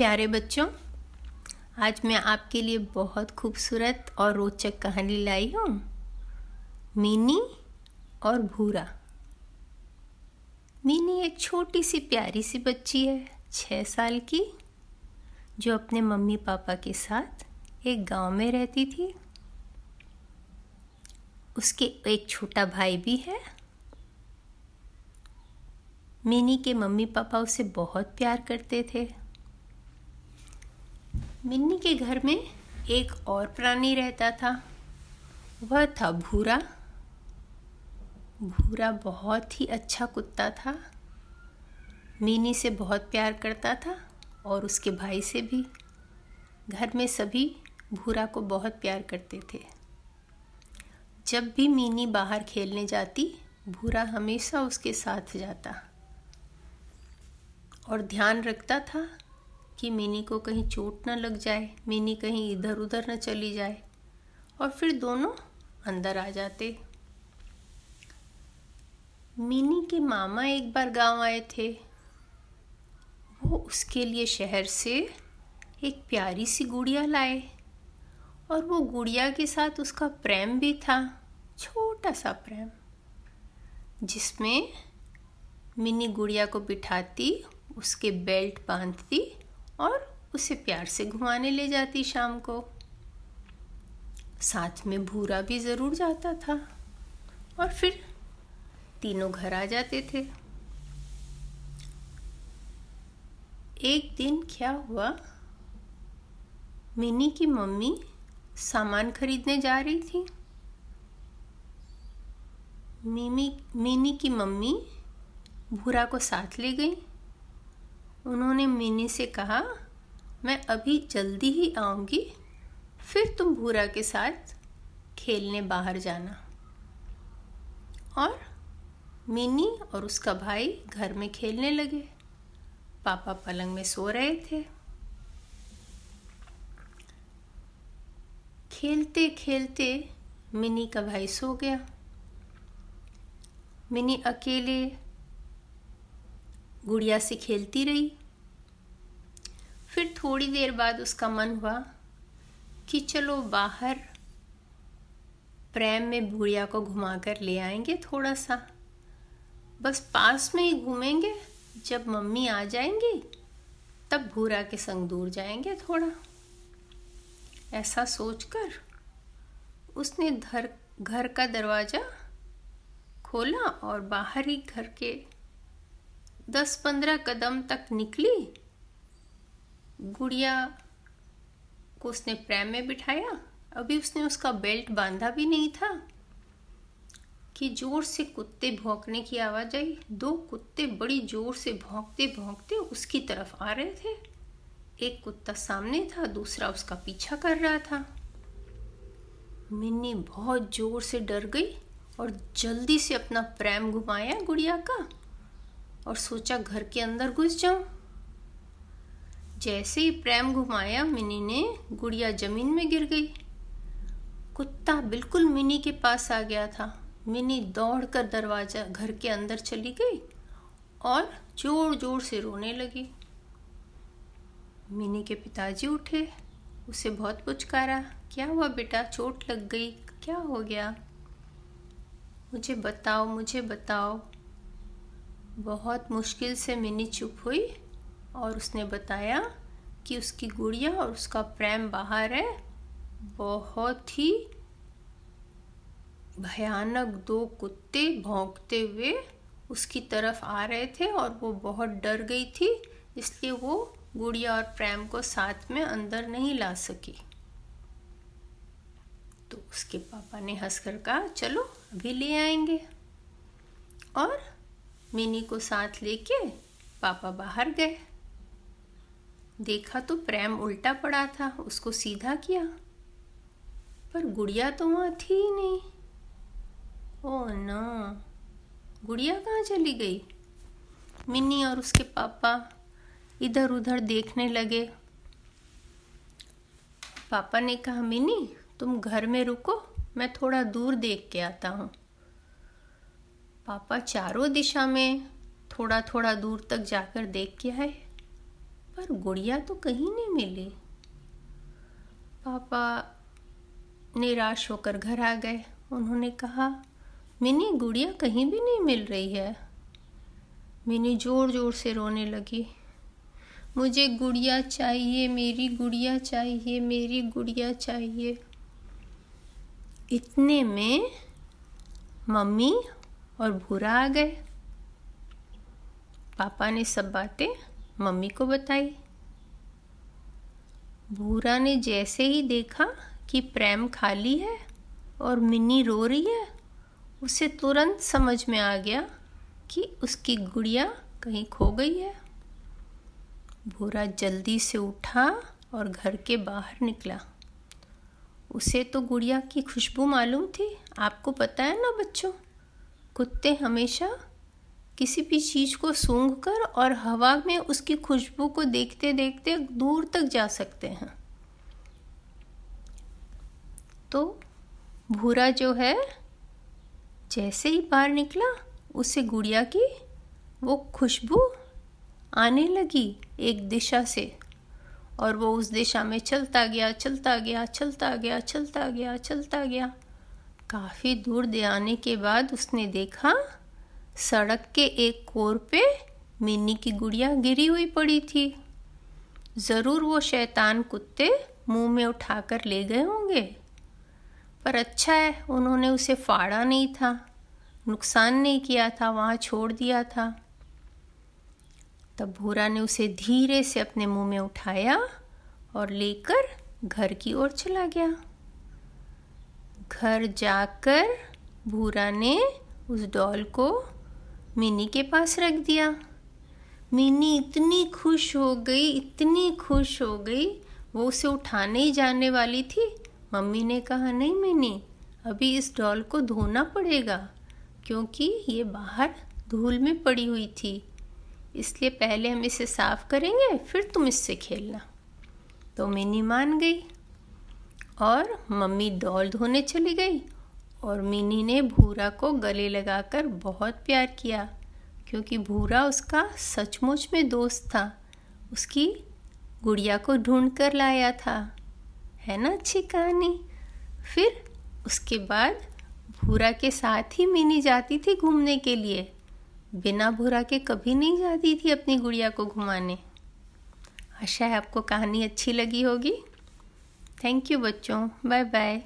प्यारे बच्चों, आज मैं आपके लिए बहुत खूबसूरत और रोचक कहानी लाई हूँ। मिनी और भूरा। मिनी एक छोटी सी प्यारी सी बच्ची है छः साल की, जो अपने मम्मी पापा के साथ एक गाँव में रहती थी। उसके एक छोटा भाई भी है। मिनी के मम्मी पापा उसे बहुत प्यार करते थे। मिन्नी के घर में एक और प्राणी रहता था। वह था भूरा। भूरा बहुत ही अच्छा कुत्ता था। मिनी से बहुत प्यार करता था और उसके भाई से भी। घर में सभी भूरा को बहुत प्यार करते थे। जब भी मिनी बाहर खेलने जाती, भूरा हमेशा उसके साथ जाता और ध्यान रखता था कि मिनी को कहीं चोट न लग जाए, मिनी कहीं इधर उधर न चली जाए और फिर दोनों अंदर आ जाते। मिनी के मामा एक बार गाँव आए थे। वो उसके लिए शहर से एक प्यारी सी गुड़िया लाए और वो गुड़िया के साथ उसका प्रेम भी था, छोटा सा प्रेम, जिसमें मिनी गुड़िया को बिठाती, उसके बेल्ट बांधती और उसे प्यार से घुमाने ले जाती शाम को। साथ में भूरा भी ज़रूर जाता था और फिर तीनों घर आ जाते थे। एक दिन क्या हुआ? मिनी की मम्मी सामान खरीदने जा रही थी। मिमी, मिनी की मम्मी भूरा को साथ ले गई। उन्होंने मिनी से कहा, मैं अभी जल्दी ही आऊँगी, फिर तुम भूरा के साथ खेलने बाहर जाना। और मिनी और उसका भाई घर में खेलने लगे। पापा पलंग में सो रहे थे। खेलते खेलते मिनी का भाई सो गया। मिनी अकेले गुड़िया से खेलती रही। फिर थोड़ी देर बाद उसका मन हुआ कि चलो बाहर प्रेम में गुड़िया को घुमाकर ले आएँगे थोड़ा सा। बस पास में ही घूमेंगे, जब मम्मी आ जाएँगी, तब भूरा के संग दूर जाएँगे थोड़ा। ऐसा सोचकर उसने घर घर का दरवाज़ा खोला और बाहर ही घर के दस पंद्रह कदम तक निकली। गुड़िया को उसने प्रेम में बिठाया, अभी उसने उसका बेल्ट बांधा भी नहीं था कि ज़ोर से कुत्ते भौंकने की आवाज़ आई। दो कुत्ते बड़ी ज़ोर से भौंकते भौंकते उसकी तरफ़ आ रहे थे। एक कुत्ता सामने था, दूसरा उसका पीछा कर रहा था। मिन्नी बहुत ज़ोर से डर गई और जल्दी से अपना प्रेम घुमाया गुड़िया का और सोचा घर के अंदर घुस जाऊँ। जैसे ही प्रेम घुमाया, मिनी ने गुड़िया ज़मीन में गिर गई। कुत्ता बिल्कुल मिनी के पास आ गया था। मिनी दौड़कर दरवाज़ा घर के अंदर चली गई और ज़ोर ज़ोर से रोने लगी। मिनी के पिताजी उठे, उसे बहुत पुचकारा, क्या हुआ बेटा? चोट लग गई? क्या हो गया? मुझे बताओ मुझे बताओ। बहुत मुश्किल से मिनी चुप हुई। और उसने बताया कि उसकी गुड़िया और उसका प्रेम बाहर है। बहुत ही भयानक दो कुत्ते भौंकते हुए उसकी तरफ़ आ रहे थे और वो बहुत डर गई थी, इसलिए वो गुड़िया और प्रेम को साथ में अंदर नहीं ला सकी। तो उसके पापा ने हंसकर कहा, चलो, अभी ले आएँगे। और मिनी को साथ लेके पापा बाहर गए। देखा तो प्रेम उल्टा पड़ा था, उसको सीधा किया। पर गुड़िया तो वहाँ थी ही नहीं। ओ ना, गुड़िया कहाँ चली गई? मिनी और उसके पापा इधर उधर देखने लगे। पापा ने कहा मिनी तुम घर में रुको, मैं थोड़ा दूर देख के आता हूँ। पापा चारों दिशा में थोड़ा थोड़ा दूर तक जाकर देख के आए। पर गुड़िया तो कहीं नहीं मिली। पापा निराश होकर घर आ गए। उन्होंने कहा, मिनी, गुड़िया कहीं भी नहीं मिल रही है। मिनी ज़ोर ज़ोर से रोने लगी। मुझे गुड़िया चाहिए, मेरी गुड़िया चाहिए, मेरी गुड़िया चाहिए। इतने में मम्मी और भूरा आ गए। पापा ने सब बातें मम्मी को बताई। भूरा ने जैसे ही देखा कि प्रेम खाली है और मिनी रो रही है, उसे तुरंत समझ में आ गया कि उसकी गुड़िया कहीं खो गई है। भूरा जल्दी से उठा और घर के बाहर निकला। उसे तो गुड़िया की खुशबू मालूम थी। आपको पता है ना बच्चों, कुत्ते हमेशा किसी भी चीज़ को सूंघ कर और हवा में उसकी खुशबू को देखते देखते दूर तक जा सकते हैं। तो भूरा जो है, जैसे ही बाहर निकला, उसे गुड़िया की वो खुशबू आने लगी एक दिशा से और वो उस दिशा में चलता गया चलता गया चलता गया चलता गया चलता गया। काफ़ी दूर दे आने के बाद उसने देखा सड़क के एक कोर पे मिनी की गुड़िया गिरी हुई पड़ी थी। ज़रूर वो शैतान कुत्ते मुँह में उठाकर ले गए होंगे। पर अच्छा है, उन्होंने उसे फाड़ा नहीं था, नुकसान नहीं किया था, वहाँ छोड़ दिया था। तब भूरा ने उसे धीरे से अपने मुँह में उठाया और लेकर घर की ओर चला गया। घर जाकर भूरा ने उस डॉल को मिनी के पास रख दिया। मिनी इतनी खुश हो गई, इतनी खुश हो गई। वो उसे उठाने ही जाने वाली थी। मम्मी ने कहा, नहीं मिनी, अभी इस डॉल को धोना पड़ेगा, क्योंकि ये बाहर धूल में पड़ी हुई थी। इसलिए पहले हम इसे साफ़ करेंगे, फिर तुम इससे खेलना। तो मिनी मान गई और मम्मी डॉल धोने चली गई और मिनी ने भूरा को गले लगाकर बहुत प्यार किया, क्योंकि भूरा उसका सचमुच में दोस्त था। उसकी गुड़िया को ढूंढ कर लाया था। है ना अच्छी कहानी? फिर उसके बाद भूरा के साथ ही मिनी जाती थी घूमने के लिए। बिना भूरा के कभी नहीं जाती थी अपनी गुड़िया को घुमाने। आशा है आपको कहानी अच्छी लगी होगी। थैंक यू बच्चों। Bye bye